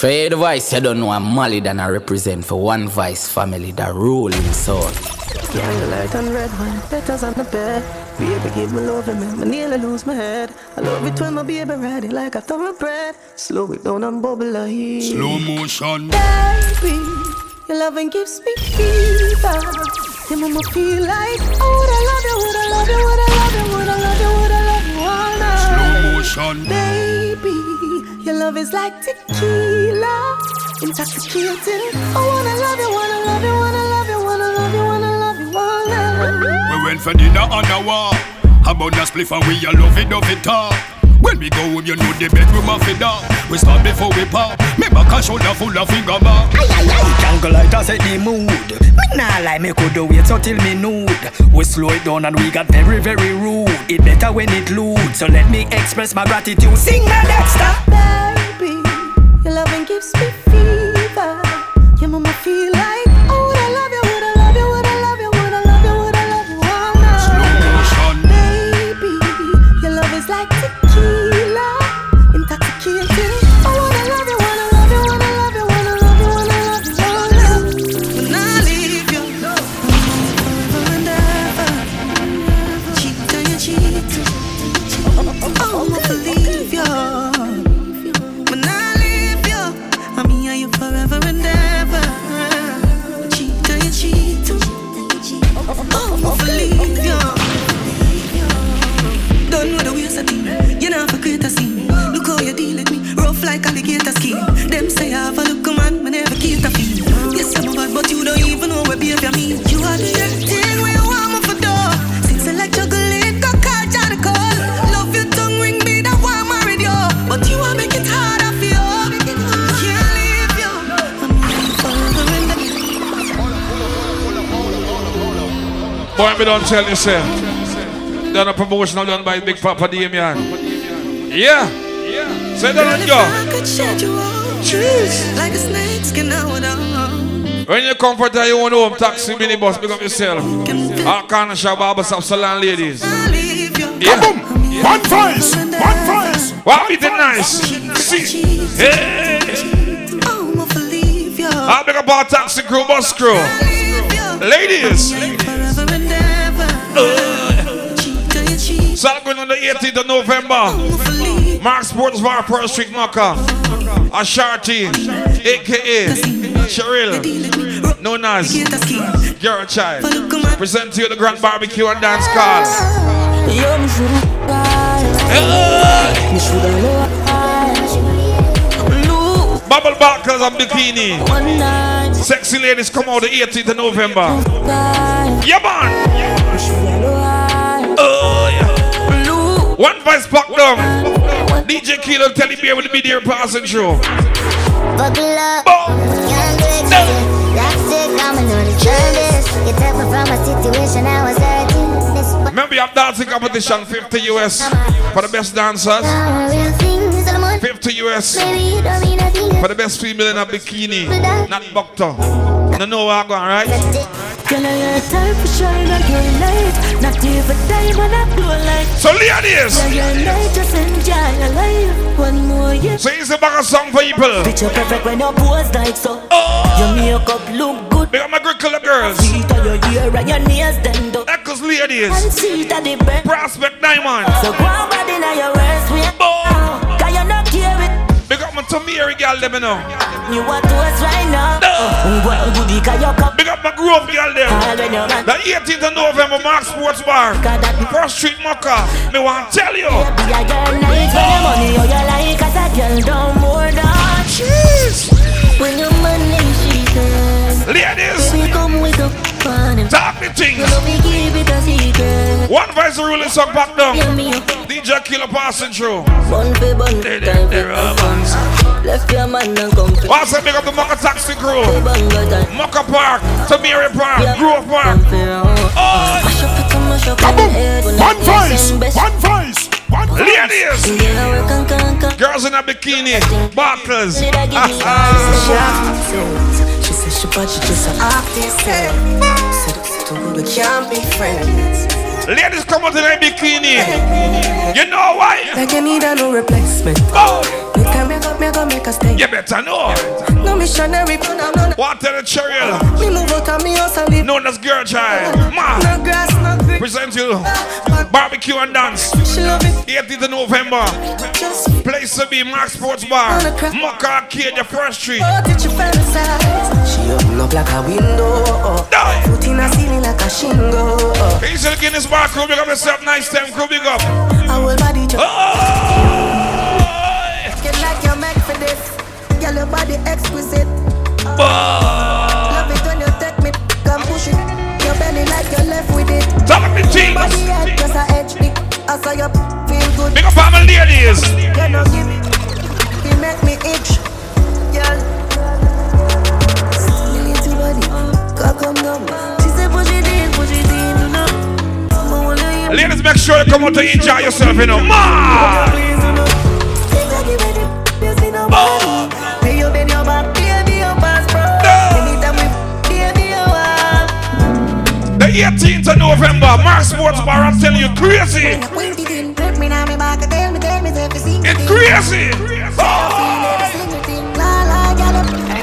For the voice, you don't know I'm Mali than I represent for one voice family that rule in soul. light and red wine, letters on the bed. Baby, give me love and me nearly lose my head. I love it when my baby ready like a thoroughbred. Slow it down and bubble like Slow motion. Baby, your loving gives me fever. Your mama feel like, oh, would I love you, would I love you, would I love you, would I love you, would I love you all night. Slow motion. Baby. Your love is like tequila, intoxicating. I wanna love you, wanna love you, wanna love you, wanna love you, wanna love you, wanna. We went for dinner on a wall. About a spliff and we a love it, love it all. When we go home, you know the bedroom of it up. We start before we pop. Me back and shoulder full of finger bar. Aye, aye, aye. Jungle light has set the mood. Me nah lie, me could do wait until me nude. We slow it down and we got very, very rude. It better when it loot. So let me express my gratitude. Sing my Dexter. Your loving gives me fever. Your mama feel like, Look how you deal with me. Rough like alligator skin. Them say I have a look, Boy, me don't tell you, sir. Done a promotional done by Big Papa Damien. Yeah. Yeah. Say that on go. Like a snake skin out when you come for that, you want home taxi minibus, pick up yourself. All kind of shop, barber shop, salon ladies. Yeah. Boom. One voice. One voice. Wow, it nice. See. Hey. I'll pick up our taxi crew, bus crew. Ladies. Start going on the 18th of November. Mark Sports Bar, Pearl Street Mocha. Ashanti, aka Cheryl, known as Girl Child. Present to you the Grand Barbecue and Dance Call. Bubble Bottles and Bikini. Sexy ladies come out the 18th of November. Yeah, man. Oh, yeah. One voice pack down. DJ Kilo Teddy Bear will be there passing through. Buckle up. Remember, you have dancing competition 50 US for the best dancers. 50 US for the best female in a bikini, not up. No, know what I'm going, right? Girl, I got time for shine and your light. Not even time when I do like. So ladies. Your just enjoy your life. One more year. So it's a bag of song for people. Picture perfect when you pose like so. Oh. Your makeup look good. Big up my great color girls. Feet on your ear and your nails done up. Echoes ladies. And seat at the bed. Prospect diamond. So go on body now your worst way. Oh. Big up my Timehri girl, let me know. You want to us right now. Uh. Big up my Grove girl there. The 18th of November, Mark Sports Bar. First Street Mocha. Me want to tell you. Jeez. When your money she comes. Ladies. Talk the things. One voice ruling song back down. DJ Killer passing through. Bun for bun. Time for Left your man and come to What's up, big up the Mocha Taxi crew Mocha Park, Timehri Park, Grove Park Oh Kaboom! One voice! One voice! One voice! Ladies! Girls in a bikini, buckles She said she but she just a artist Said it's too we can't be friends Ladies come out in a bikini You know why? Like you need a no replacement Oh Me can make up, me go make a stay. You better know. No missionary, but I'm not. What tell the cherry? Me move out of me house and live. Known as girl child. Ma. No grass, no green. Present you barbecue and dance. She love it. 18th of November. Just Place to be Mark Sports Bar. Mocha Arcade, the first street. oh, did you fantasize? Open up like a window. Oh. Die. Foot in a ceiling like a shingle. Oh. Easy Guinness Bar crew, big up yourself, nice time crew, big up. Whole body just Oh! get like you're meant for this. Your body exquisite. Boy. Love it when you take me, come push it. Your belly like you're left with it. Talk me team. Body head just a edge dick. I saw you feel good. Big up my ladies. You know give. You make me itch. Girl. Ladies, make sure you come out to enjoy yourself, you know. Ma! please, you know. Think I give it it, you see nobody. May you bend your back, baby, your pass, bro. Anytime we baby, you are. The 18th of November, Mark Sports Bar, I'm telling you, crazy. It's crazy. Oh!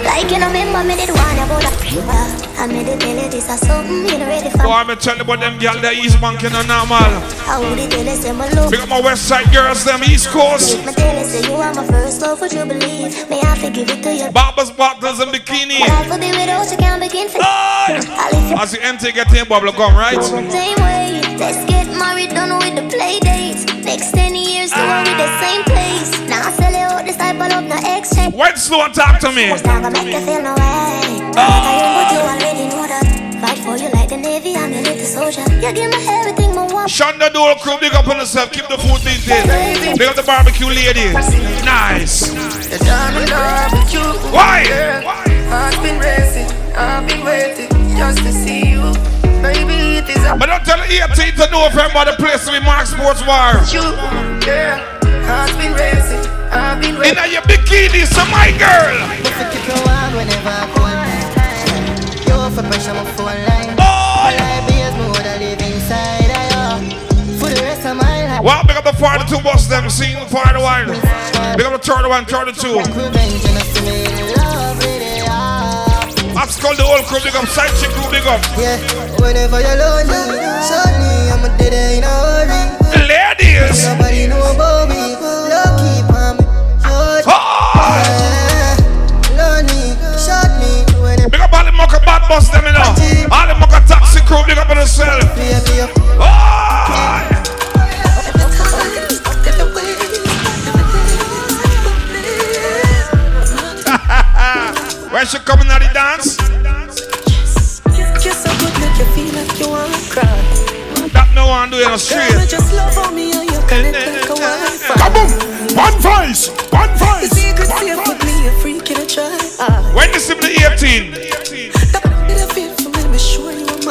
Like you know, remember me did one about a fever. I made tell you this is something you know. Boy, I'm tell you about them girl, the East Bank, you know, normal. I would tell you my love. Big up my West Side girls, them East Coast. Me tell you say you are my first love, would you believe? May I forgive it to you? Barbers, bottles, and bikini. Will be without you can't begin for. I'll you As you enter, get in bubble gum, right? same way. Let's get married, done with the play dates. Next 10 years, the same place. Out this type of love, no exchange. Wait slow and talk to me. It's not gonna make you feel no way. I'm tired, but you already know that. Fight for you like the Navy, I'm your little soldier. You give me everything, my want. Shonda Dole crew, big up on yourself, keep the food maintained. Big up the barbecue ladies. Nice. The diamond barbecue. Why? I've been racing, I've been waiting just to see you. Baby, it is a But don't tell the 18th of November, the place to be Mark Sports Bar. you, girl. I've been racing, I've been In your bikini, so my girl. Keep you warm whenever I go online. You offer pressure, my phone line. Oh, Life is more than live inside of. For the rest of my life. Well, big up the 42 bus them, sing for the one. Big up the 31, 32. Revenge and I see me in love with it. yeah. That's called the old crew, big up, side chick crew, big up. Yeah, whenever you're lonely, shortly, I'm a dead in a hurry. Ladies. Nobody know about me. Lonely, big up all the bad bus them, you know. All the taxi crew, big up on yourself. baby up. Oh, when she coming out the dance, Kiss so good, make you feel like you wanna cry. that no one do it on Girl, just love on me and you connect like a Wi-Fi. Kaboom! One voice! One voice! secret safe with me, a freak in a try. Ah, When you see the 18, that of for me, be sure you on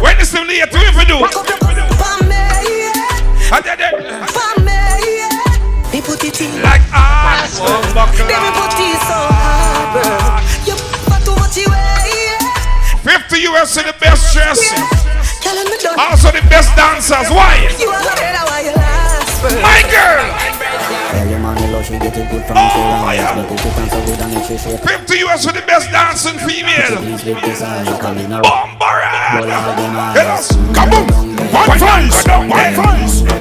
when you see me the 18, what if do? Walk up your pa me, yeah, I did it. pa me, yeah. Me put it in, Like buckle then me put it so hard, girl. You put too much away, yeah. 50 US in the best dress. Girl, and me done. Also the best dancers. Why? You are better while you last, first. My girl. Your mommy love she get it good from Oh, she yeah. Make it and so good and make she shake 50 US for the best dancing female. Please with she come in a Bombarad. Roll out. Hit us. Kaboom! One! One voice! One voice!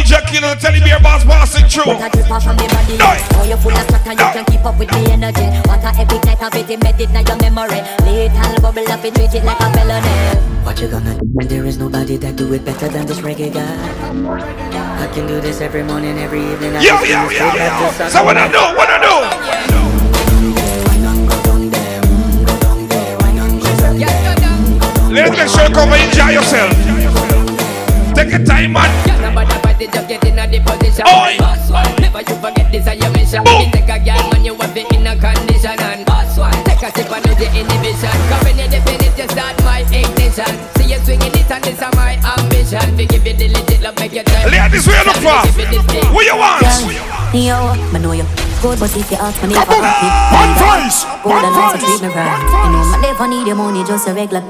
DJ Killer. Tell him your boss passing through. What a drip off of me body Die. How you full of chatter, you can keep up with the energy What a epic night of it embedded in your memory Little bubble up and treat it like a felony What you gonna do when there is nobody that do it better than this reggae guy? I can do this every morning, every evening I Yo, yo, yo, yo. yo. sun. So what I do? What I do? Let's make sure you come and enjoy yourself. Take your time, man. Just get in a the position Oi. Boss one, never you forget this is your mission Boom. You take a girl man, you have it in a condition And boss one, take a sip and lose your inhibition Cause when you defend it, you start my ignition See you swinging it and this is my ambition To give you the legit love, make you turn Ladies, where you look for? Give you this thing. What you want? Yo, I know you good, but if you ask me, Kaboom! One voice! Good One and also voice! treat me right. You know, I never need your money, just a regular.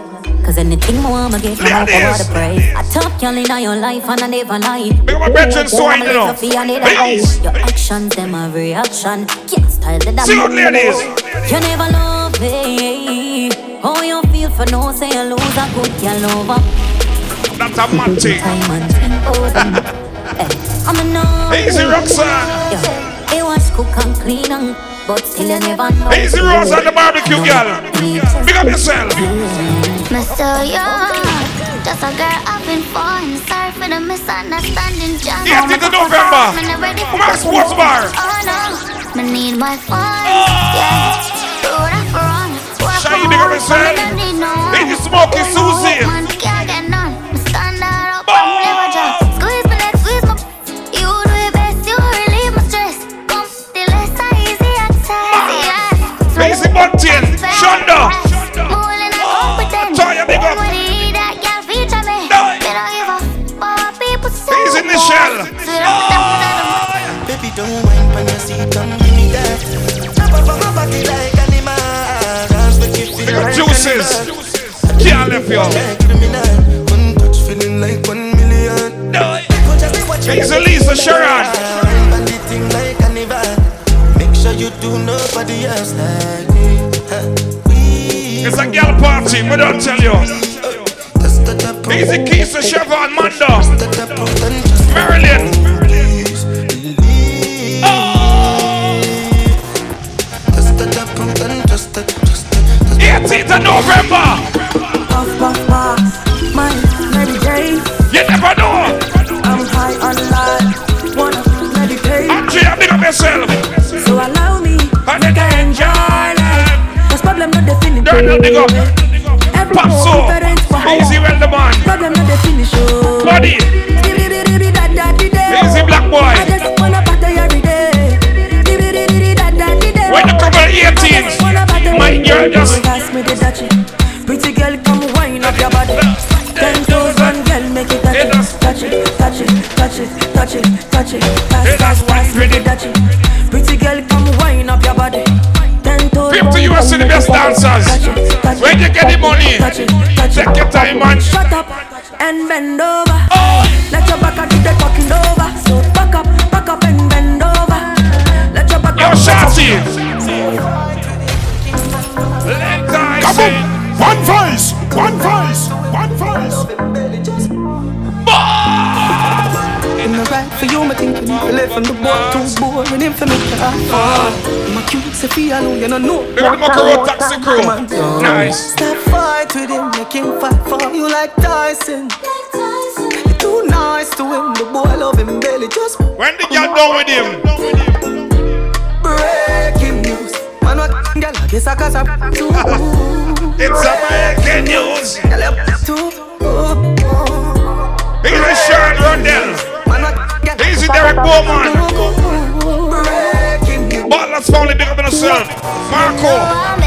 Cause anything more I'ma get from There out it over is. the praise. I top girl in your life and I never lie. Big up my brethren, swine, you know. Ladies. Your actions, them a reaction. Can't style the damn Sing out, ladies. You never love me. How you feel for no say you lose a good girl over. That's a mad thing. Time and think about them. Eh, I'm a no. Easy, Roxanne. Yeah. Cook and clean and but still you never know. Easy Rose and the barbecue girl. Big up yourself. Mr. Young, just a girl having fun. Sorry for the misunderstanding, John. Yes, it's November. Come on, sports bar. Oh no, me need my fun. Oh. Yeah, do what I run. Work big up yourself. but me don't need no one. Lady Smokey Susie. Say. Easy Michelle. So you don't put them Baby, don't mind when you see come give me that. Step up my body like animal. Make you feel Big up like Juices. animal. Can't left you. Like criminal. One touch feeling like one million. People just be watching Easy Lisa Sharon. Wine on the thing like carnival. Make sure you do nobody else like me. Huh. We It's a girl party, but don't tell you. Easy Keys to Chevron Mando. got and just Marilyn. 18th of November. Puff, puff, pass. My meditate. You never know. I'm high on life. Wanna meditate. Andrea, big up yourself. Not the finish. Daniel, big up. Everyone Paso. Easy, well, the man. Problem not the finish. Oh. Body. Easy black boy. just wanna party every day. When you come on 18th, my girl just. Pass me the dutchie. Pretty girl, come wind up your body. Ten thousand girl, make it touch it, touch it, touch it, touch it, touch it, touch it. 50 US in the best dancers. When you get the money, take your time and Shut up and bend over. Let your back do the talking over. So back up, back up and bend over. Let your back Yo, up. Shotty. Let I Come on. One voice. One voice. The right for you, thinking you left on the board too boring him for me to fall. My cute Sophia, no, you don't know. Big the Macaro Taxi Crew. Nice. Step fight with him, make him fight for you like Tyson. You're too nice to him, the boy love him belly. Just When the girl done with him, breaking news. Man, what girl, I guess I got a too. it's a breaking news. Girl, you too. Oh, oh. Easy Sharon Rundell. News. Butler's family, big up on yourself. Marco.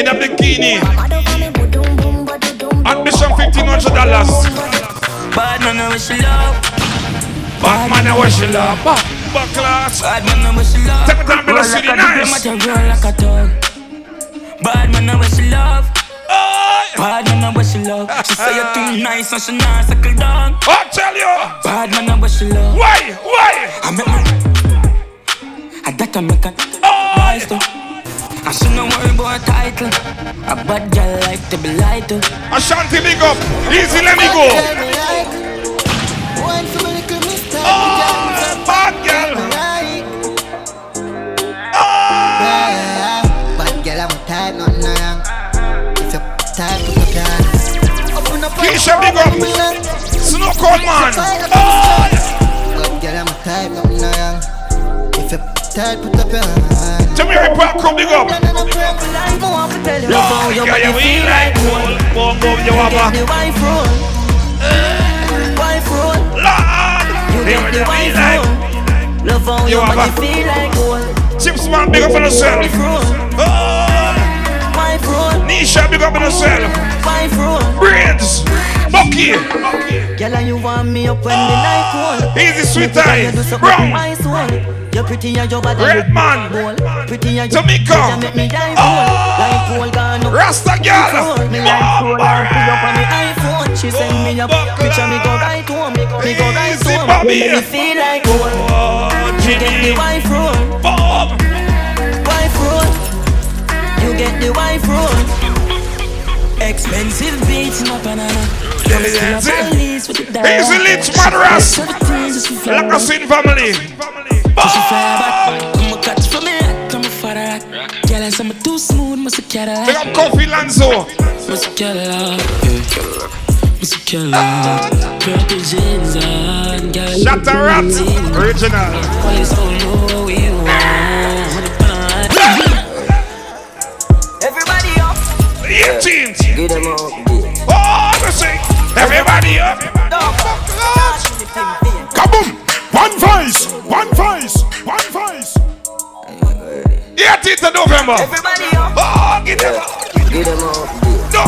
In a bikini. Admission $1,500. Bad man, I wish you love. Bad man, I wish you love. Back class. Bad man, I wish you love. Take the time, Roll Bella like City, a nice. diplomat, roll like a dog. Bad man, I wish you love. Bad man, I wish you love. She say you're too nice and she not suckle down. I tell you. Bad man, I wish you love. Why? Why? I make me. I that I make a rise to. I should not worry about a title. A bad girl like to be lied to. Ashanti, big up. Easy, let me go. Oh, bad girl. Bad girl, ah. I'm tired, nothing wrong. If you're tired, put up your hands. Open Keisha, big up. Snow Cold Man. Oh. Bad girl, I'm tired, nothing wrong. If you're tired, put up your hands. Jamaica Park, come big up. Your Yeah, body we feel like gold. Boom, boom, you have You a. wife roll. Wife roll. Lord. You were the wife roll. Love how You your body feel like gold. Chips man, big up on yourself. Oh. Nisha, big up on yourself. Wife roll. Braids. Bucky. Girl, and you want me up when the night cold. Easy, sweet Make eye. you do something Brown. my soul. You're pretty and your body Red man. bold. Pretty and Jamaica. you make me die bold. Ah. Like cold gone up. Rasta girl. Me ah, like cold and pick up on the iPhone. She send me a picture, me go right home. Me go, right home. Bobby. Make me feel like gold. Oh, you get the wife roll. Wife roll. You get the wife roll. Expensive beats, my banana. That's it. Police with the dog. Easy lit, madras. So the things that she fly Like a sin family. So she fly back. Come a catch from me, come a father rock. Girl, I say I'm too smooth, must a Cadillac. Big up Kofi Lanzo. Must a Cadillac. yeah. Must a Cadillac. Purple jeans on, girl. Shatta Rat. Original. Police don't know where you are. Everybody up. 18th. Give them up. Everybody up. Kaboom! One voice, one voice, one voice. 18th of November. Everybody up. Oh, get them up. Give them up. No.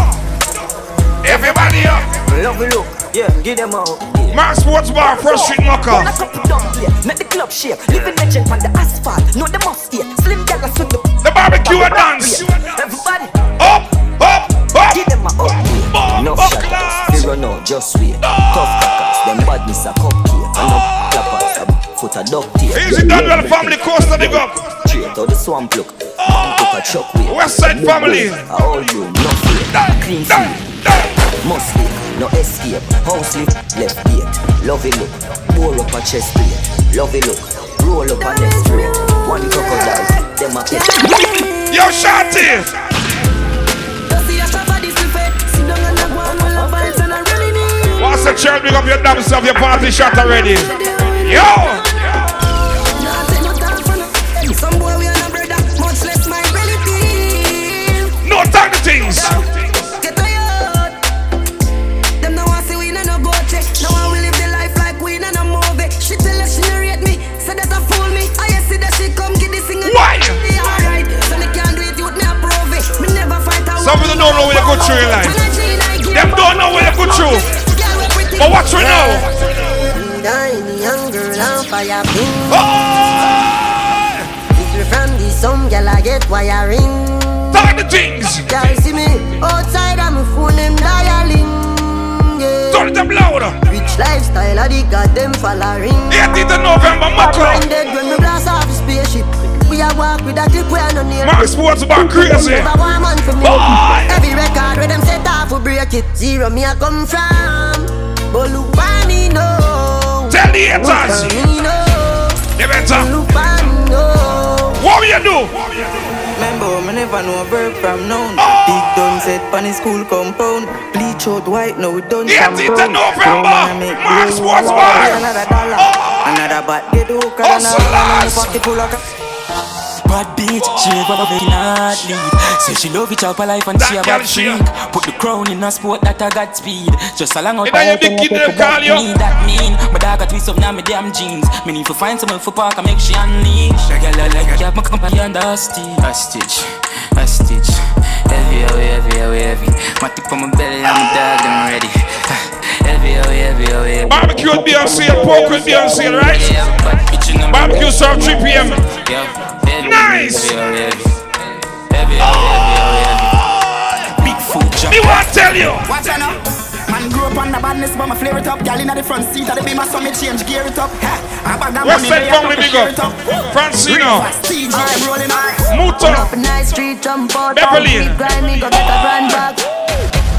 Everybody up. Love look. Yeah, give them up. Mark Sports Bar, First Street Mocha. Knock up it down here, make the club shake. Living legend on the asphalt, no the must eat. Slim gal swing the The barbecue dance. Everybody, Up, up, up. give them a up. No Up, shatters, zero no, just wait. Ah. Tough crackers, them badness a cupcake. And no clappers, a foot a duct tape. Easy Daniel family coaster big up. Straight out the swamp look. Man took a chuck weight. West Side family. A all room, no fear. Clean feet. Must be, no escape. House lift, left gate. Love it look. Bore up a chest plate. Love it look. Roll up a neck straight. One crocodile, them a pet. Yo, Shanti. The church? Big up your damn self, your party shot already. Yo! Girl on fire pin. Oh! From the some gal I get wiring. Talk the things. Girl see me outside I'm a phone them dialing. Yeah. Turn up louder. Rich lifestyle I the goddamn following. 18th of November, Mocha. Blinded when me blast off the spaceship. We a walk with a clip we are no near. Mark Sports Bar crazy. Never one man for me. Boy. Every record where them set off we break it. Zero me a come from. But look why me know. Tell the haters. Know. Better. Look why me know. What will you do? Remember, me never know a bird from noun. Oh. Big done set pan school compound. Bleach out white, now we done some 18th brown. November. Man make Mark blue Sports. Bar. Another dollar. Oh. Another bat get hooked. Hustle, another pocket full of Bad bitch, she love it not lead. Say she love it up her life and That she a bad freak. Put the crown in a sport that I got speed. Just along out You know your big kid them call. Me that mean, but I got twist up now me damn jeans. Me need to find someone for park and make she unleash. A girl like a cat, my company and a stitch. A stitch, a stitch. Heavy, oh heavy, oh heavy. My tip on my belly, I'm a dog, I'm ready. Heavy, oh heavy, oh heavy. Barbecue will be on sale, pork will be on sale, right? Yeah, but bitch, you know. Barbecue serve 3 p.m. Yeah, heavy, Nice. Heavy, heavy. Heavy, heavy, heavy. Big food jump. Me want to tell you. What's that now? Man Grew up on the badness, but my flare it up. Gal inna the front seat of the beamer, so me change gear it up. Ha, I bag that West money, Side me up, big up. it up. Francino. TJ, I'm rolling up. Muto. Up in high street, jump out, Beverly. out, grind me, go get a grand bag.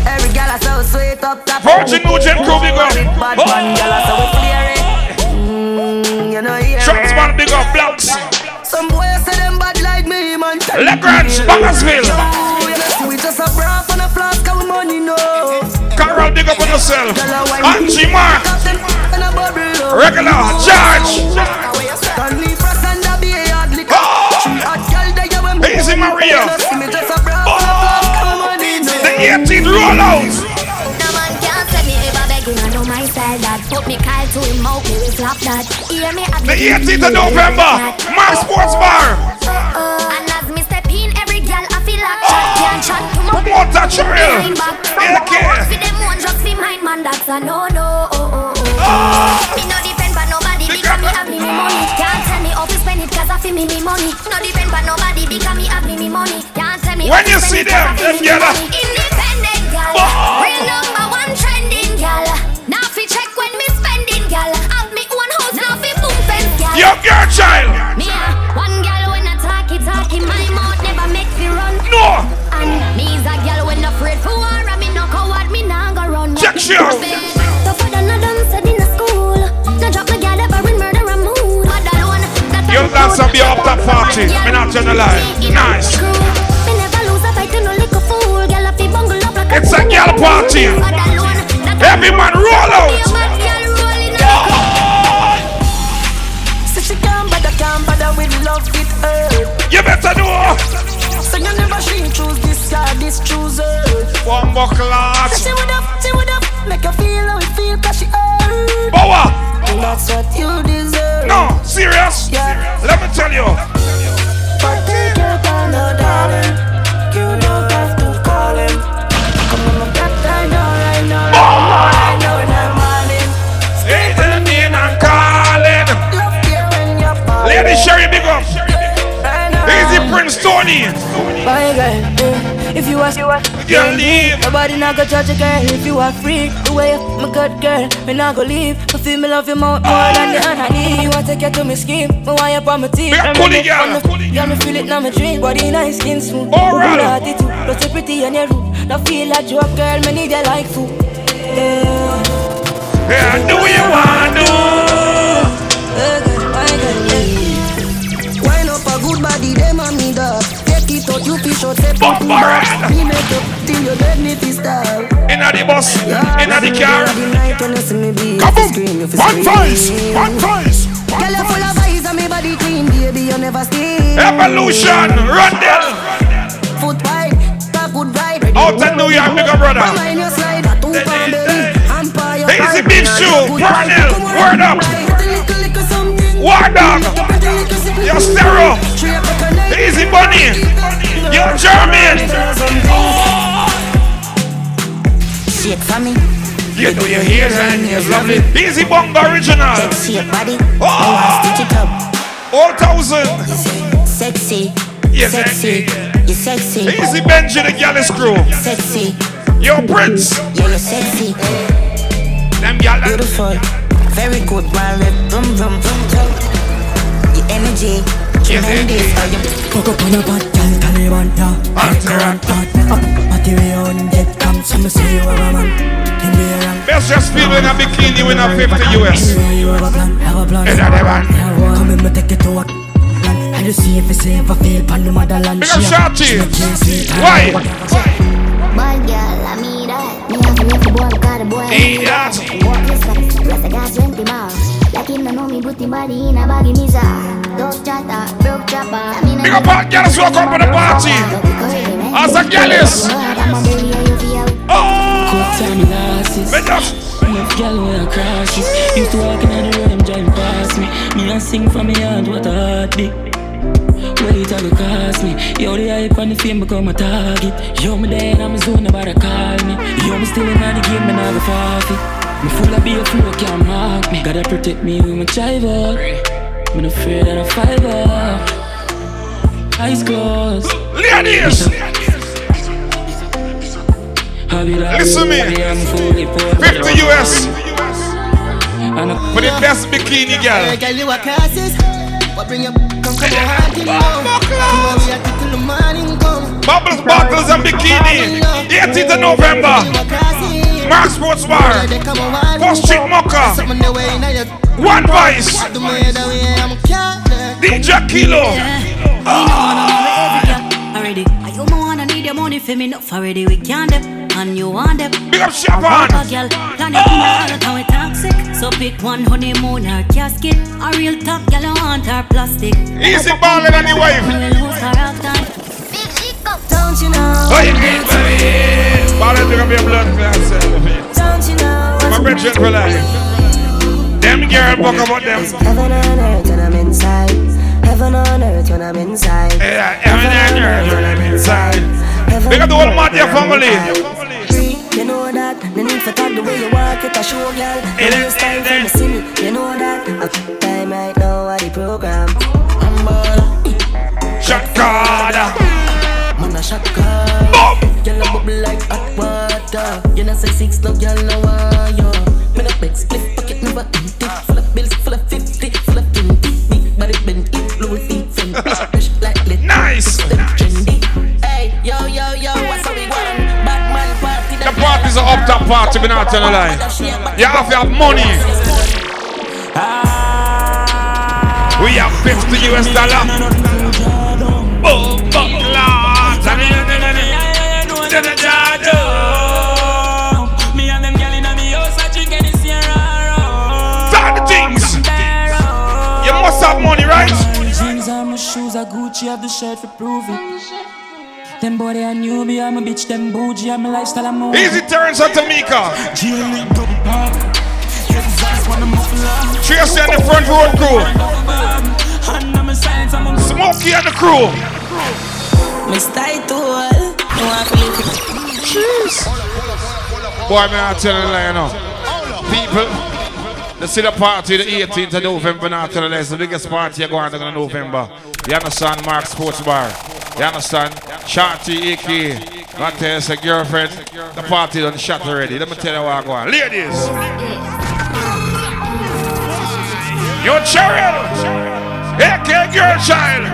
Every gal I saw sweet up top. Virgin Nugent crew big up. Bad man, gal I saw we clear it. Mm, you know, yeah. Transman big up. Blocks. Some boys say them bad like me, man. Lagrange, Bakersville. Oh, we just a bra on a flask of money, no. Carol, big up on yourself. Angie Mark. Regular, George. Stanley Frost the be a hard liquor. Three hot gal there, you when me Easy Maria. You know, see oh. me style that. Put me Kyle to him out, me will flop that. Hear me at The 18th of November. Mark Sports Bar. Uh, and as me step in, every girl I feel like chat oh, Can't chat. To my Promoter back. AK. For them one just fi mind man, that's a no no. Oh, oh, oh. Me no depend but nobody because me have me me money. Can't tell me how to spend it cause I feel me me money. No depend but nobody because me have me me money. Can't tell me When you see it 'cause I them, them me me gather. money. Independent girl ah. Real number one trending girl Now fi check when me spending girl Have me own house now fi boom fence Young girl child. Me a one girl when I talk it talk it my mouth never make me run No. And me is a girl when afraid for war and me no coward me nah go run Check out. Tougher than a dumb said in a school No drop me girl ever in murder a mood But that Young dancer be up top party. Me not a. Nice. Me never lose a fight to no little fool Girl I fi bungle up like It's a girl party. Every man roll out. So she can't bother, can't bother with love with her. You better know. So you never she choose this guy, this choose her. One more class. she would have, she would have make you feel how it feel cause she. Power. And that's what you deserve. No, serious. Yeah. Let me tell you. But take your time, no darling. You don't you're falling. Lady big up. Easy Prince Tony. My girl, if you ask, you ask, Girl, leave. Nobody not go judge a girl if you are free. The way you my good girl, me not go leave. I feel me love you more, more than the honey. You want to take you to me scheme, me want you on my. Big up, coolie girl. Yeah, me feel it now, my dream. Body nice, skin smooth. Alright. Attitude, plus you pretty and you rude. Now feel like you a girl, me need you like food. Yeah. Yeah, you want to. Good body, them me dog. Take it out, you fish out, me make up till you beg me style. Inna the bus, inna the car. The night when you see me be, you fi Kaboom! scream, you fi One voice, one voice. Girl, you full of eyes and me body clean, baby, you never stay. Evolution, Rundle. Foot wide, top good ride. Out New York, up brother. Mind your slide, two pound belly, Easy beef shoe, Pernell, word up. War dog, your stereo, easy bunny, your German. Shake for me. You do your ears and ears lovely. Easy bongo original. Shake body. Oh, Stitch it up. all thousand. Sexy. Yes, Sexy. You sexy. Easy Benji, the Gallus crew. Sexy. Yo, Prince. Yeah, you're sexy. Them gal. Beautiful. Very good. It vroom vroom vroom vroom. Your energy. Tremendous. How you Cook up on a Taliban, yeah. Antaran. Up, material on get come, some say you are a man. In the air, Best just feel in a bikini with a 50 US. you have a plan, have a plan. Is that the one? Have one. Come in, me take it to a plan. And you see if you say if I feel pan the motherland. Big up She a- Shorty. she a can't sleep. Why? Bad girl, Big up all girls who come to the party. As a gallus. Quick time glasses. Enough gal with a crashes. Used to walk in the road, them driving past me. Me and sing from me heart, what a heartbeat. Wait, I go cost me. Yo, the hype and the fame become a target. Yo, me there and I'm a zone, nobody call me. Yo, me still in the game, me not go forfeit. Me full of beer, flow can't mark me. Gotta protect me with my driver. Me no afraid that I fiber. Eyes closed. Ladies. Listen me. 50 US. For the best bikini girl. Hey, girl, you a classes. What bring you? Come, come, your in love. Come on, we are till the morning come. Bubbles, bottles, and bikini. 18th of November. Mark Sports Bar. First Street Mocha. One Voice. DJ Kilo. Ah. Already, I you know wanna need your money for me, not for ready. We can't them, and you want them. Big up Chapman. girl, plan your dinner oh! all the time we toxic. So pick one honeymoon or casket. A real top girl, I want her plastic. Easy balling on the wife. Lose her out time. Don't you know? You need money. Balling to be a blood cancer. Don't you know? My brethren for life. Them girl, fuck about them. Heaven on earth when I'm inside. Heaven on earth when I'm inside. Yeah, heaven on earth when I'm inside. Big up the whole Madia family. You know that, the need for talk the way you walk, it a show, girl. The way you style for me, see me. You know that, a time right now, at the program. I'm baller. Shot carder. Man, a shot card. Girl, a bubble like hot water. You know, say six, no girl, no want you. Me no beg, split pocket, never empty. Full of bills, full of fifty, not a lie. You have to have money. We have 50 US dollar. Oh, Me and them gyal inna me house a drink any Sierra Start the things. You must have money, right? Jeans and my shoes are Gucci, have the shirt for prove it. Them boy they a newbie, I'm a bitch, them bougie, I'm a lifestyle, I'm a Easy Terrence and Tamika. Tracy and the front row crew. Smokey and the crew. Mr. Itool, you want to Jeez. Boy, man, I'm telling you, you know. People, the see the party the 18th of November, not telling you, it's the biggest party you're going to in November. You understand, Mark Sports Bar. You understand? Not tell us a girlfriend. The party done shot already. Let me tell you what I go on. Ladies. Yo, Cheryl. AK girl child.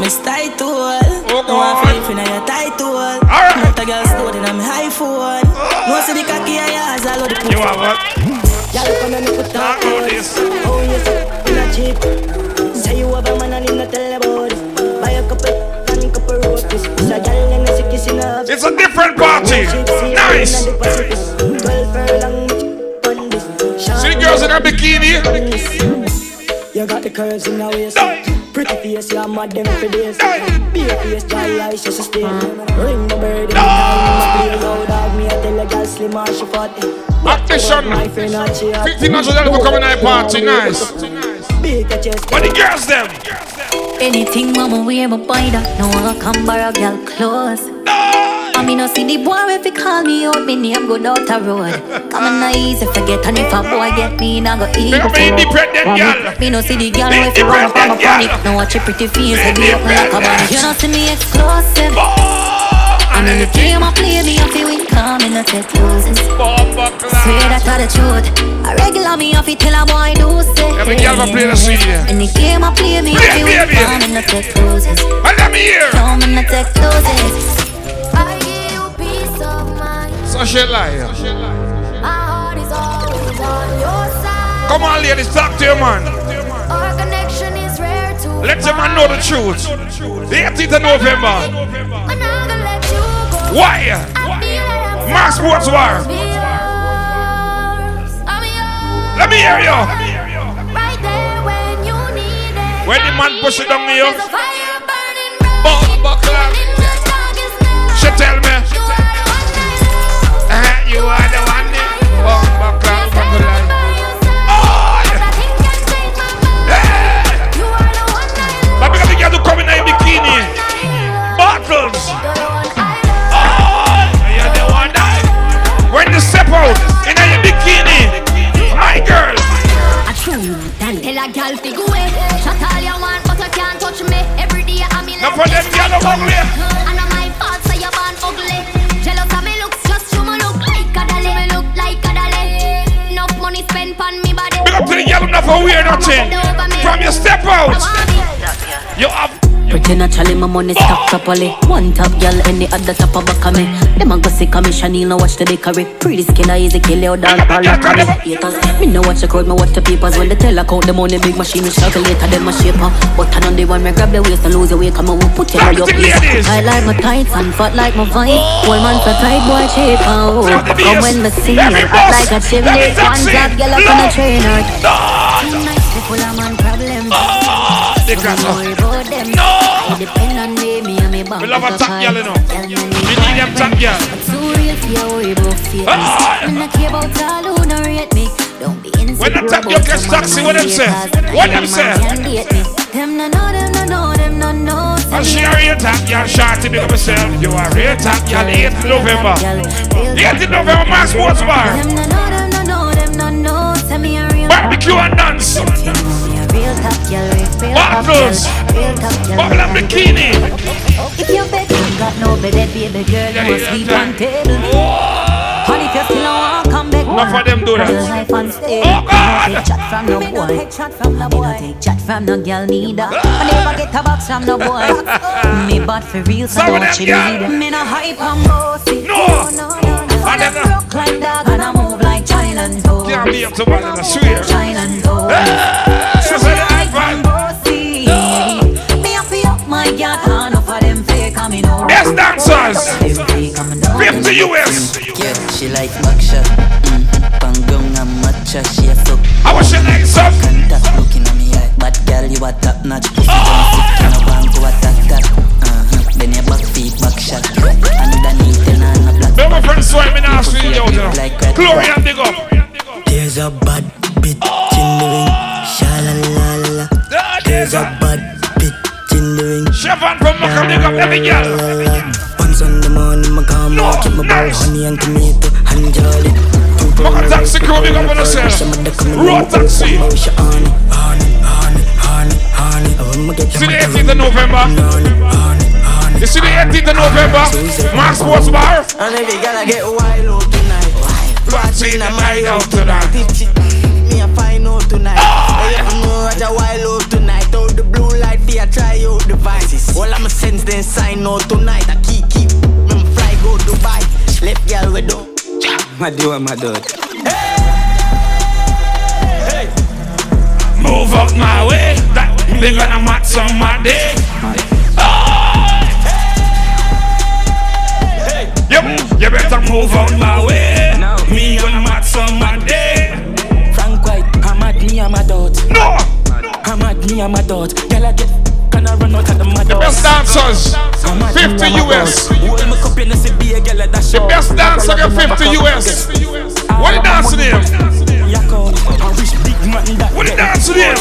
Mr. Itool, oh, no one flip in your title. Alright. Not a girl stored in my high phone. No see the cocky I has all of the You want what? Y'all come and put about this. Oh yes, in a cheap. Say you have a man and in a tell about It's a girl and a sick in a. It's a different party. Nice. Twelve furlong on this. See the girls in her bikini? You got the curves in the waist. Pretty face, you're mad them for days. Be a face, dry eyes, just a stay. Ring the bird in the time, loud dog. Me, I tell a girl slim or she fat. Attention. My friend, not she hot. 50 national for coming night party. Nice. A. But the girls them. Anything mama wear my buy that No I come borrow girl clothes. I mean no see the boy if he call me out Me name go down the road. Come on not easy forget And if a boy get me Nah go eat Make me independent girl. Me no see the girl if you run up on my panic No watch your pretty face I be up like a bunny You don't see me exclusive I'm in the game I play me I feel win Come in the take loses Swear that I the truth I regular me off it till a boy do say Every girl will play the CD. In the game I play me I Play, feel win play. Come in the take loses And let me hear. Come in the take loses I give you peace of mind. So she lie. My heart is always on your side. Come on, ladies, talk to your man. Our connection is rare to Let your man know the truth. The 18th of November. Why? I'm Sports War. Let me hear you. Right there when you need it. When the man push it down the darkest night. She tell me. Uh, you are the one. Money stacked properly. One top girl, any other top of back of me. Them a go see me Chanel, now watch the bakery. Pretty skin, I easy kill you down all like me. Haters, me no watch the crowd, me watch the papers. When they tell account the money, big machine, calculator, them a shaper. But I on the one, me grab the waist and lose your weight, come on, put you on your place. I like my tights and fat like my vine. One man for tight, boy, cheap, oh. Come when me see her, act like a chimney. One top girl up on a trainer. Tonight, people are man problems. Ah, the grass. No! Depend on me, me and me bank We love a top girl, you know. We need them top girl. Too real for your worry about feelings. Ah! Me not care about all who don't rate me. Don't be insecure When the top girl catch taxi, what them say? What Them say? Them no know, them no know, them no know. And she a real top girl, shorty, big up yourself. You a real top girl, 8th November. 8th November, Max Sports Bar. Them no know, them no know, them no know. Say me a real Barbecue and dance. Real top girl, real top girl, real top girl. Bubble and bikini. If you bet you got no bed, baby girl, you must sleep on table. And if you still don't want come back, Enough of them do that. Real life unstable. Oh, God. Take chat from no boy. Me no take chat from no boy. Take chat from no girl neither. Ah! I never get a box from no boy. Me bad for real, so don't you girl. need Me no hype and bossy. No. I then, uh, like that and I move like China and toe. Can't be up to one and I swear. China and toe. She said the hype man. Bossy. Me a fi up my yard, enough of them fake, and me know. Best dancers. 50 US. Yeah, she like backshot. Mm-hmm. Pangong and matcha, she a fuck. I was she like some. Contact looking at me eye. Bad girl, you a top notch. Pussy don't sit, can a bang to attack that. Uh-huh. Then your back feet, back shot. Underneath, then on a black. Then my friend swim in our studio, you know. Gloria, dig up. There's a bad bitch in the ring. Sha la la la la. There's a bad bitch in the ring. Chevron from Macam, dig up every girl. Once on the morning, my come out, keep my bowl, honey and tomato, and jolly. Macam taxi crew, big up on yourself. Road taxi. See the 18th of November. You see the 18th of November? Max Sports Bar. And every girl I get wild out tonight. Watching the night out tonight. Me a find out tonight. Ah! I have know Roger wild out tonight. Out the blue light, they a try out devices. All I'm a sense then sign out tonight. I keep keep. Me fly go Dubai. Left girl we do. My do my dog. Move move out my way. No. Me and Matt some mad day. Frank White, I'm at me, I'm a dot. No! I'm at me, I'm a dot. Girl, I get. Can I run out of my the best dancers, 50 US. The best dancer, 50 US. What the dance to them? What the dance to them?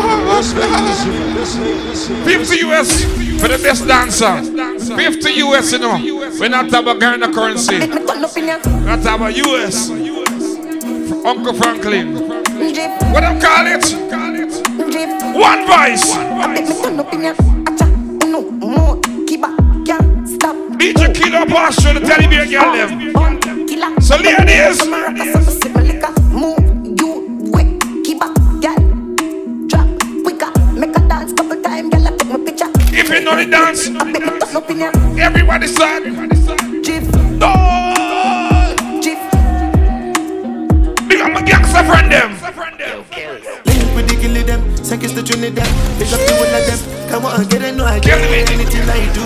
Oh, yeah. 50 US for the best dancer. 50 US, you know. We're not talking about Ghana currency. We're not talking about US. Uncle Franklin. What I'm call it? One voice. DJ Killer to tell me live. So, ladies. The dance, everybody start. Oh! Big up my gangster friend them. With the killie them, seconds to Trinidad. Pick up the one of them, come on, get a no idea. Anything I do,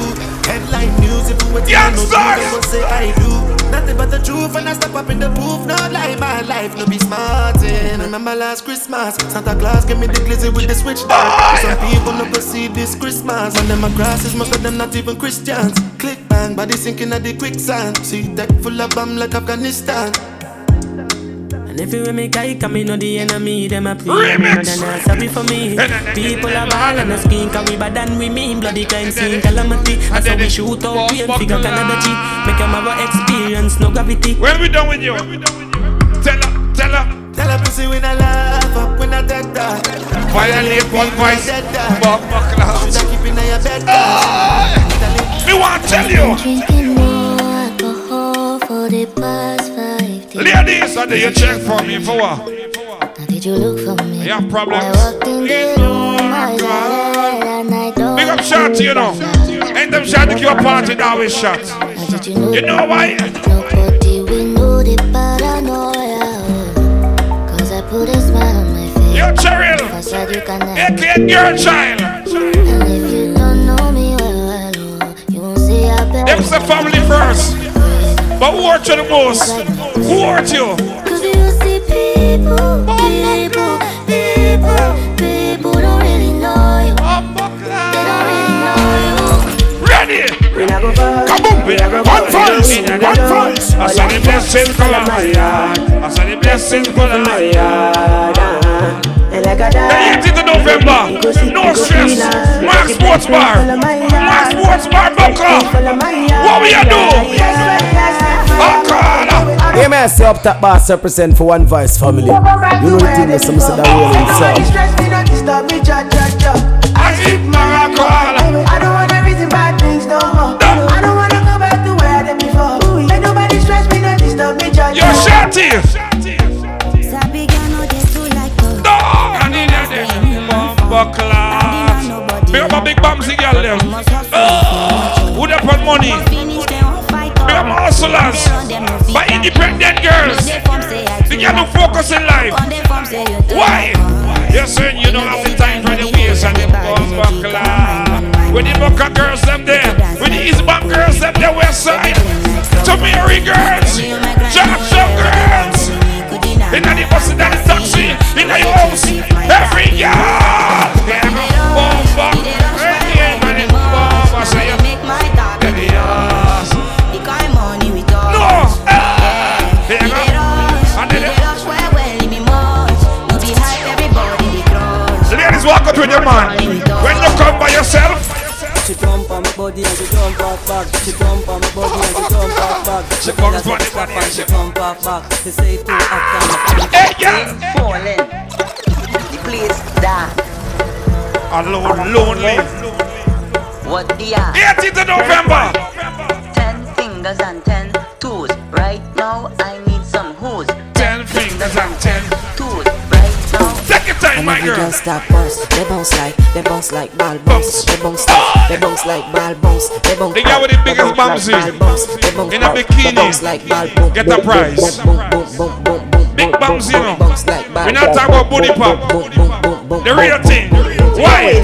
headline news. If you were to know, do, they will say I do. Nothing but the truth, and I step up in the booth. No lie, my life, no be smarting. Remember last Christmas, Santa Claus gave me the glizzy with the switch. Some people no proceed this Christmas, and them grasses, most of them not even Christians. Click bang, body sinking at the quicksand. See deck full of bomb like Afghanistan. And everywhere me guy come, me know the enemy, them a play. Me know they not sorry for me. People are ball and a skin, cause we bad than we mean. Bloody crime scene, calamity. That's how we shoot out pain, figure Canada cheat. Make them have a experience, no gravity. When we done with you? Tell her, tell her. Tell her pussy when I laugh up, when I Violate one voice. Bumper class. Me want to tell you. Drinking more alcohol for the past five days. Ladies, I you check for me for what? Now did you look for me? You have problems? I walked in the room, I said, and Big up shot, you know. Ain't them shot to keep a party now with shot. You know why? Nobody will know the paranoia. Cause I put a smile on my face. Yo, Cheryl. I said you can AK girl child. And if you don't know me well, well, you won't see I bet. Them's the family first. But who hurt you the most? Who hurt you? Cause you see people, people, people, people don't really know you. Oh, they don't really know you. Ready? Come on, baby. One voice. One voice. I saw the blessings come on my yard. I saw the blessings come on my yard. The 18th of November, no stress. Mark Sports Bar. Mark Sports Bar, Bunker. What we a do? Hey say up top boss represent for one voice family. You know the thing is some say that rolling sound. Stress me, don't disturb me, cha cha cha. I keep my I don't wanna reason bad things no more. I don't wanna go back to where I did before. Ain't nobody stress me, don't disturb me, cha cha. Yo, Shanty. Sabi girl know they too like us. I need that. Buckler. Big up a big bamsy girl them. Oh, who that put money? My hustlers. But independent girls. They get no focus in life. Why? Yes, sir, you don't have the time for the waist and the buckler. With the Bucka girls them there. With the East Bank girls them there west side. To Mary girls. Jackson girls. In the bus, in the taxi, in the house. Every girl. Your man. When you come by yourself, She jump on my body and she jump off back. She jump on my body and she jump off back. She comes on body, body, and she jump off back. She say to after Hey, girl. Falling. The place dark. alone, lonely. What the are? 18th of November. Ten fingers and ten toes. Right now I need some hose. Ten fingers and ten toes. Time, my girl. Girls that bounce, they bounce like, they bounce like ball bounce, they bounce like, they bounce like ball bounce, they bounce. The guy with the biggest bouncy in a bikini get a prize. Big bouncy, you know. We're not talking about booty pop. The real thing. Why?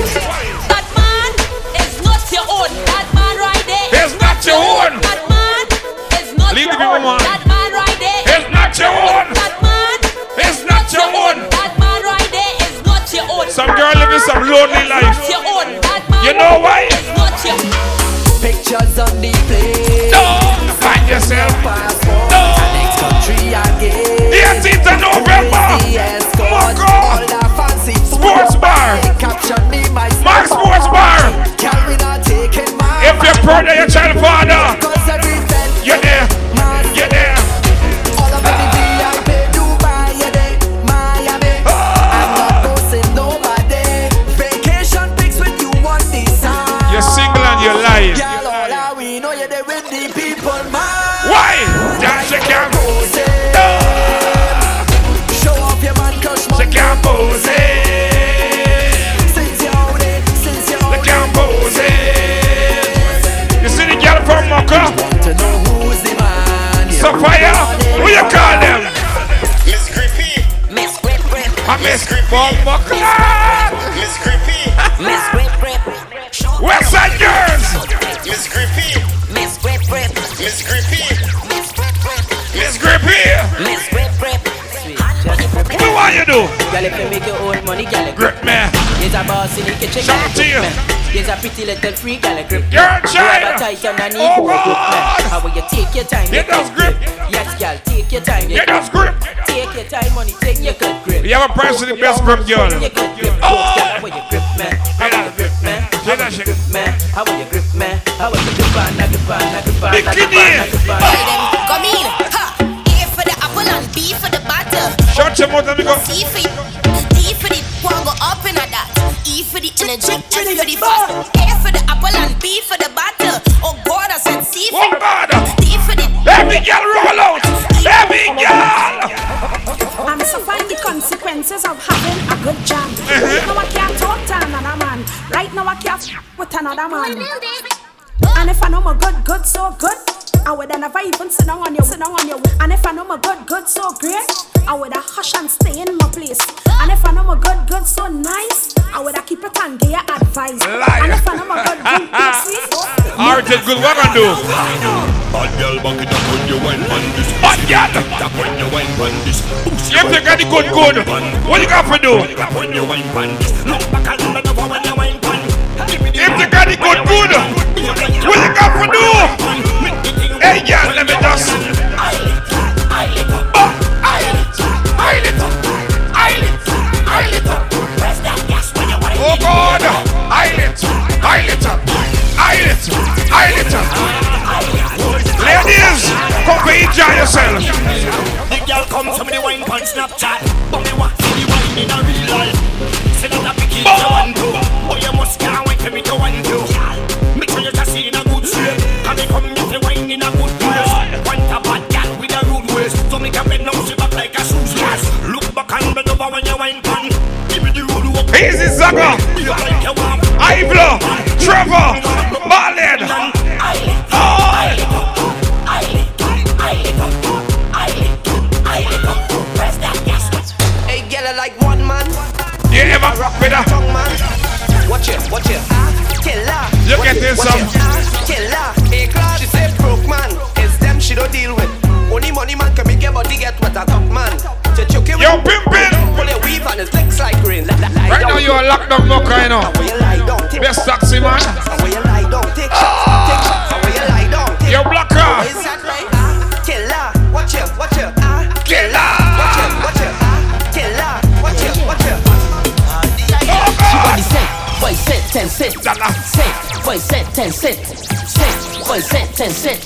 That man is not your own. That man right there. It's not your own. That man is not Leave your the people, own. man. That man right there. It's not your own. That man It's not your own. Some girl living some lonely It's life. Not your own. That man You know why? is not your Pictures on the plate. Don't find yourself. Passport. Next country again. 18th of November. Moko. Sports bar. Mark Sports Bar. If you're proud of your child father, miss Bomba Clan. Miss Grippy. Miss Grip Grip. West Side Girls. Miss Grippy. Miss Grip Grip. Miss Grippy. Miss Grip Grip. Miss Grippy. Miss Grip Grip. What want you do? Girl, if you make your own money, girl, Grip me. Here's a boss in the kitchen, Shout girl, to you. grip me. Here's a pretty little freak, girl, grip me. You're a oh, You child. have a tight on her knee, Oh, grip me. God. How will you take your time? You just grip. Yes, girl, take your time. You just grip. Take your time, money, take your good grip. You have a price for the best grip girl. You good grip. Oh, girl, how will you grip me? How will you grip me? How will you grip me? How will you grip me? How will you grip on, grip on, grip on, grip on, grip on. Come in. Ha. A for the apple and B for the butter. Shut your mouth and we go. C for D for the energy. F for the first, A for the apple and B for the battle. Oh God, I said C for Oh God. D for the. Every girl roll out. Every girl. I'm suffering the consequences of having a good job. Right uh-huh. now I can't talk to another man. Right now I can't with another man. And if I know my good, good, so good, I would have never even sit down on you, sit down on you. And if I know my good, good, so great, I would have hush and stay in my place. And if I know my good, good, so nice, I would have keep it and give you advice. And if I know my good, good, good, sweet, oh, Alright, it's good. What gonna do? Bad girl back it up when you wine on this. Bad girl. Tap when you wine on this. You have to get the good, good. What you got to do? When you wine on this. Look back and bend over when you wine on. You have to get the good, good. To do? Hey, girl, let me just. Oh God! Islet! Islet! Islet! Islet! Ladies, come and enjoy yourself. The girl come to me the wine Snapchat But me want the wine in a real ten set, set, boy set, ten set.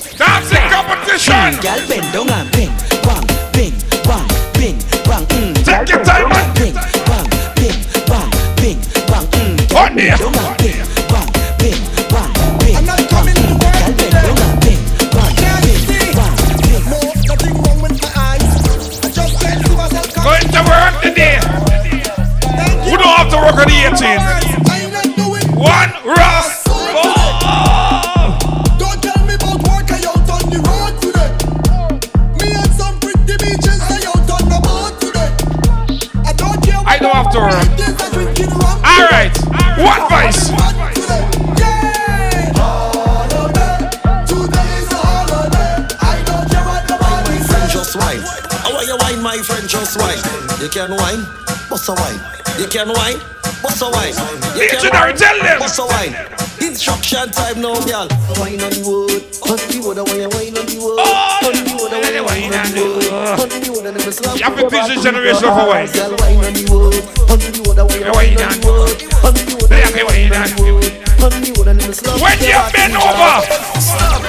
Bust a wine. You can wine, bust a wine. You can wine, tell them. Bust a wine. Instruction time now, girl. Wine on the wood. On the wood, you wine on the wood. On oh, the wood, you wine on the wood. On the wood, I never slap. You have to teach this generation for wine. Girl, wine on the wood. On the wood, you wine on the wood. On the wood, I want you wine on the wood. On the wood, I never slap. When you bend over. Stop.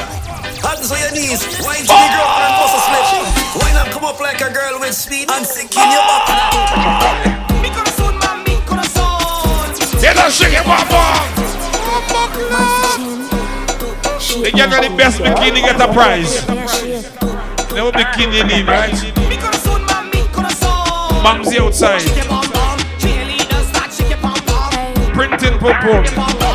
Hands on your knees. Wine to the oh. ground and bust a split. Wine and come up like a girl with speed and sink in your back. Get that shake it, mama. The girl got the best bikini get a prize. Never bikini need, right? Mamsie outside. Printing pum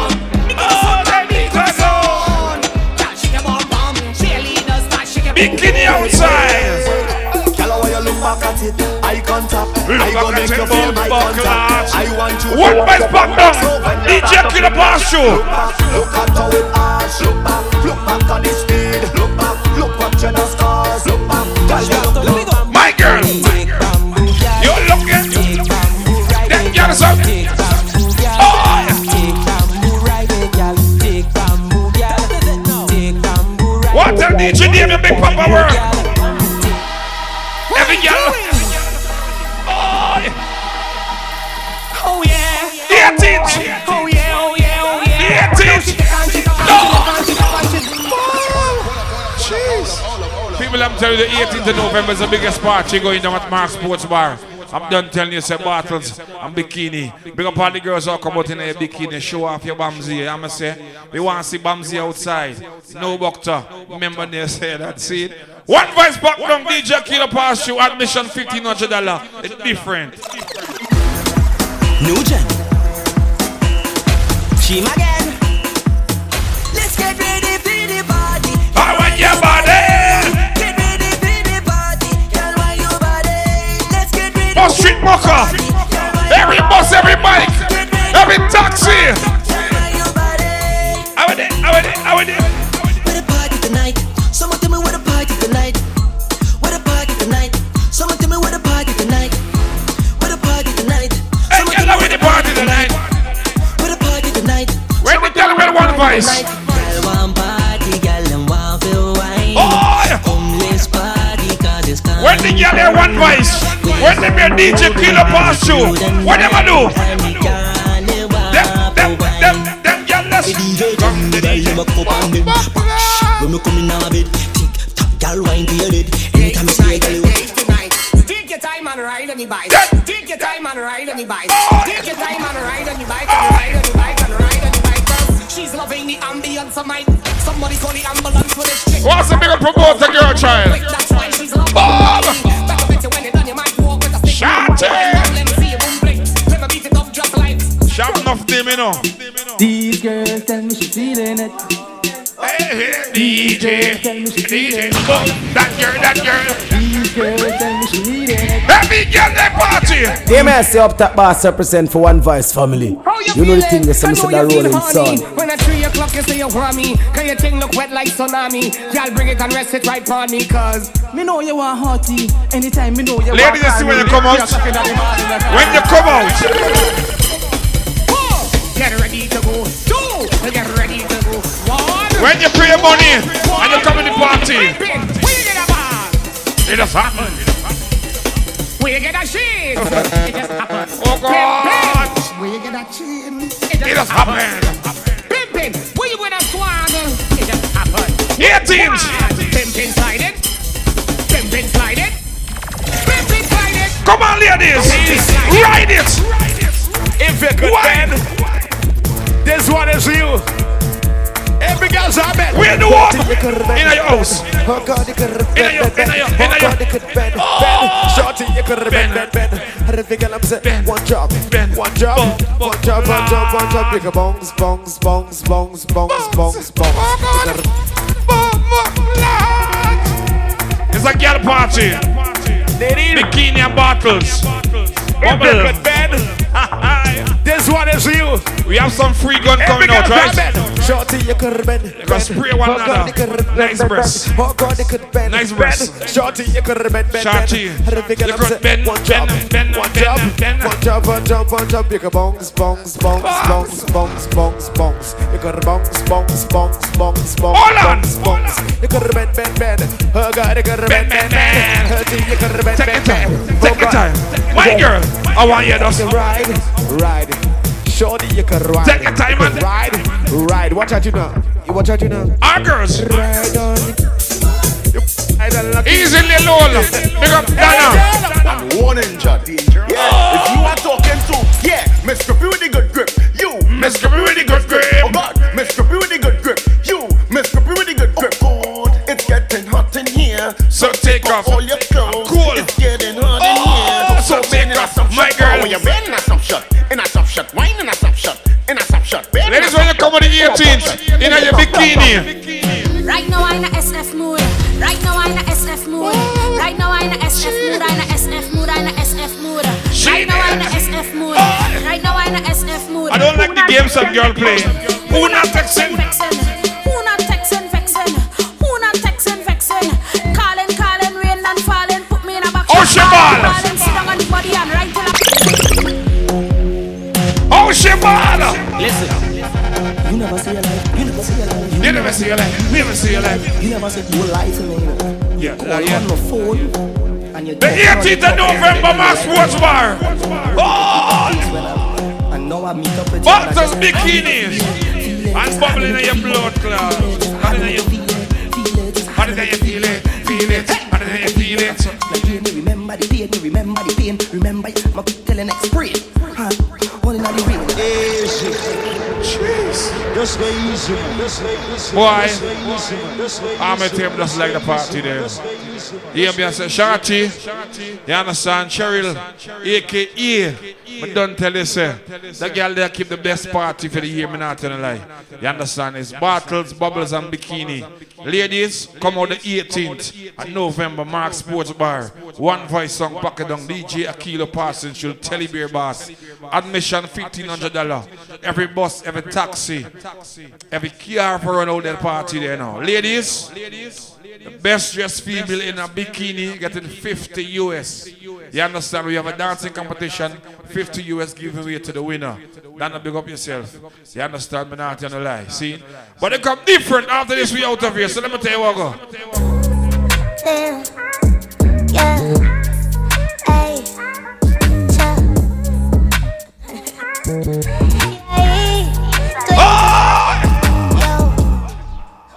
I back at make you feel my contact. I want you. One to bite watch back down. You DJ Killer Pass you. Look back, look at how it arch. Look back, look back on the speed. Look back, look watching the stars. Look back, girl, you look back. My girl. You're looking. That girl is up. What tell DJ name your big papa work? People, I'm telling you, the 18th of November is the biggest party going down at Mark Sports Bar. I'm done telling you, say bottles and bikini. Big up all the girls who come out in a bikini, show off your bamsy. I'm going to say, we want to see bamsy outside. No doctor. Remember they say that, see it? One voice back down, DJ Killer Pass you, admission $1,500. It's different. New gen. Team Bus street mucker. Every bus, every bike, every taxi. I want it, I want it, I want it. Where the party tonight? Someone tell me where the party tonight. Where the party tonight? Someone tell me where the party tonight. Where the party tonight? Hey, girl, where the party tonight? Where the party tonight? Where the girl with one voice? Girl want party, girl them want feel wine. Oh, yeah. Come let's party 'cause it's time. When the girl hear one voice, when they be a DJ Killer Pass you, what them a do? Them, them, them, them girl let's come to the When me come in now a bit, tick tock, girl wine to your head. Anytime you see a girl, you Take your time and ride on the bike. Take your time and ride on the bike. Take your time and ride on the bike and ride on the bike and ride on the bike. 'cause She's loving the ambience of mine. Somebody call the ambulance for this chick. What's the bigger promoter girl child? That's why she's loving Bob! Walk with a stick. Shot it! Let me see you boom blink. Let me beat it up, drop like. Shout enough them, you know. These girls tell me she's feeling it. Hey, DJ, DJ, oh, that girl, that girl. These girls tell me it. Every girl they party. Yeah, man, say up top boss represent for one voice family. You know the thing, there's some say that rolling sound. When at 3 o'clock you say you want me Cause your thing look wet like tsunami Y'all bring it and rest it right on me Cause Me know you want hottie. Anytime me know you Ladies, want you see when you come out? When you come out? Get ready to go Two Get ready to go One When you pay your money and you come in the party, Pimpin', Where you get a bag? it has happen. Where you get a shit? It just happen Oh God, Pimpin', Where you get a oh, chin? it just happen. Pimpin', Where you get a swag? It just happen 18. Pimpin' slide it Pimpin' slide it Pimpin' slide it Come on, ladies, ride it. If you could Wine. This one is you. Every girl's a bet. Where the what? In your house. In your, in your, in your, in your. Oh. Shorty, you could bend, bend, bend. The figure I'm saying? One job, one job, one job, one job, one job. Big bongs, bongs, bongs, bongs, bongs, bongs, bongs. It's a girl party. Bikini and bottles. Bubble. This one is you. We have some free gun coming out, right? Shorty, you could bend. You can spray one another. Nice breast. Oh God, you could bend. Nice breast. Shorty, you could bend, bend, Shorty, bend. How the figure you could bend, One job, bend, bend, one job, one job, one job, one job. Big bongs, bongs, bongs, bongs, bongs, bongs, bongs. You could bongs, bongs, bongs, bongs, bongs. Hold on. bongs, bongs. You could bend, bend, bend. Oh God, you could bend, bend, bend. Shorty, you could bend, Take bend, your time. Take your time. My girl, I want you to ride, ride. Shorty, you can ride. Take your time You can and- ride, ride. Watch out, you know. You watch out, you know. Our girls. Ride on. I don't like Easily low. Big up Donna. And warning, Judd. Yeah, if you are talking to, yeah, Mr. P with the good grip. You, Mr. P with the good grip. Oh God, Mr. P with the good grip. You, Mr. P with the good grip. Oh God, it's getting hot in here. So take off. all your clothes. Been in a some shot, in a some shot, wine in a some shot, in a some shot. been in a Ladies, when you come on the 18th, in your bikini. Right now I'm in a SF mood. Right now I'm in a SF mood. Right now I'm in a SF mood. I'm in a SF mood. I'm in a SF mood. Right now I'm in a SF mood. Right now I'm in a SF mood. I don't like the games some girl play. Who not texting? Never see your life. You never see your life. You never said you lie to me. Yeah, Call yeah. on the phone. And you The 18th of November, Max Sports Bar. Oh! And now I meet up with. Bottles, bikinis. And bubbling in your blood clot. Easy. I'm a team just like the party there. Hear me I say, Shorty, you understand, Cheryl, aka, but don't tell you, say, the girl there keep the best party for the year, me not telling a lie. You understand, it's bottles, bubbles, and bikini. Ladies, come out the 18th at November, Mark Sports Bar. One voice song, pack it down, DJ Akilo Parsons, she'll tell you beer boss. Admission $1,500. Every bus, every taxi, every car for out that party there now. Ladies, the best dressed female in a bikini getting 50 US. You understand? We have a dancing competition, 50 US giveaway to the winner. Don't big up yourself. You understand? Me not gonna lie. See? But they come different after this. We out of here. So let me tell you what go. Ah!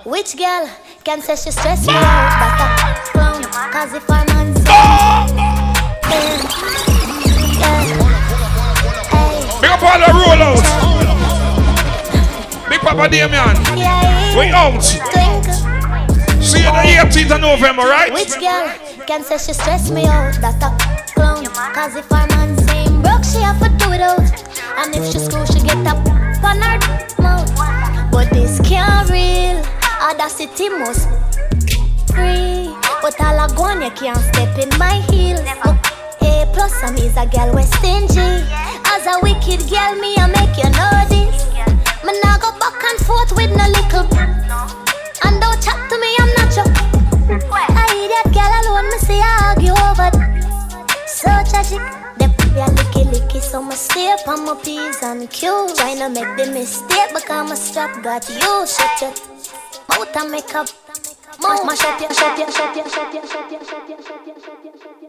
Which girl can say she stress me out? Back up, clown. Cause if I'm on. Yeah. Big up all the rollouts. Big Papa Damian. We out. See you the 18th of November, right? Which girl can say she stress me out? That a clown. Cause if her man saying broke, she have to do it out. And if she screw, she get up on her mouth. But this can't real. Audacity must free. But all I go on, you can't step in my heels. A plus, I'm is a girl we stingy. As a wicked girl, me I make you know this. Me nah go back and forth with no little. And don't chat to me, I'm not your. I hear that girl alone, me see I argue over. So tragic. Yeah, licky licky, so my step on my P's and Q. Right now, make the mistake, but I'm a strap, got you. Shut your mouth and make up. mouth. mash up, yeah, shut, yeah, shut, yeah, shut, yeah, shut, yeah, shut, yeah, shut, yeah, shut, yeah.